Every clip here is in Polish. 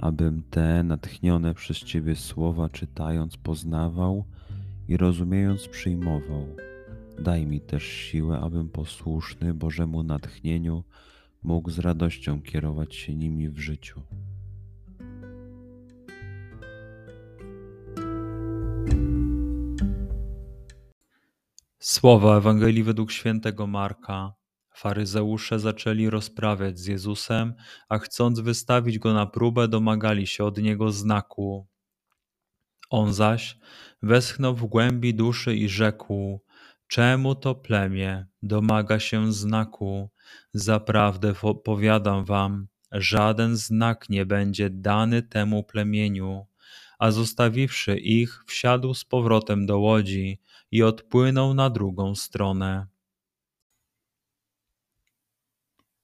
abym te natchnione przez Ciebie słowa czytając poznawał i rozumiejąc przyjmował. Daj mi też siłę, abym posłuszny Bożemu natchnieniu mógł z radością kierować się nimi w życiu. Słowa Ewangelii według świętego Marka. Faryzeusze zaczęli rozprawiać z Jezusem, a chcąc wystawić go na próbę, domagali się od niego znaku. On zaś westchnął w głębi duszy i rzekł: Czemu to plemię domaga się znaku? Zaprawdę powiadam wam, żaden znak nie będzie dany temu plemieniu. A zostawiwszy ich, wsiadł z powrotem do łodzi i odpłynął na drugą stronę.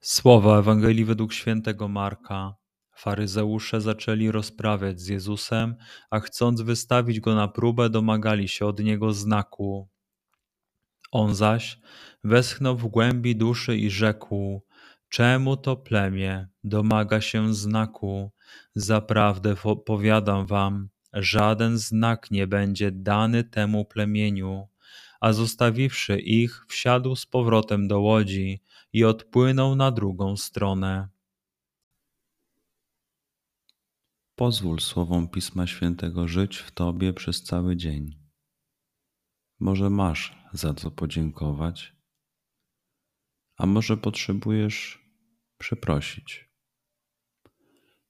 Słowa Ewangelii według świętego Marka. Faryzeusze zaczęli rozprawiać z Jezusem, a chcąc wystawić go na próbę, domagali się od niego znaku. On zaś westchnął w głębi duszy i rzekł: Czemu to plemię domaga się znaku? Zaprawdę powiadam wam, żaden znak nie będzie dany temu plemieniu a zostawiwszy ich, wsiadł z powrotem do łodzi i odpłynął na drugą stronę. Pozwól słowom Pisma Świętego żyć w Tobie przez cały dzień. Może masz za co podziękować, a może potrzebujesz przeprosić.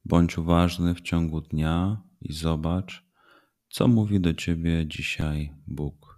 Bądź uważny w ciągu dnia i zobacz, co mówi do Ciebie dzisiaj Bóg.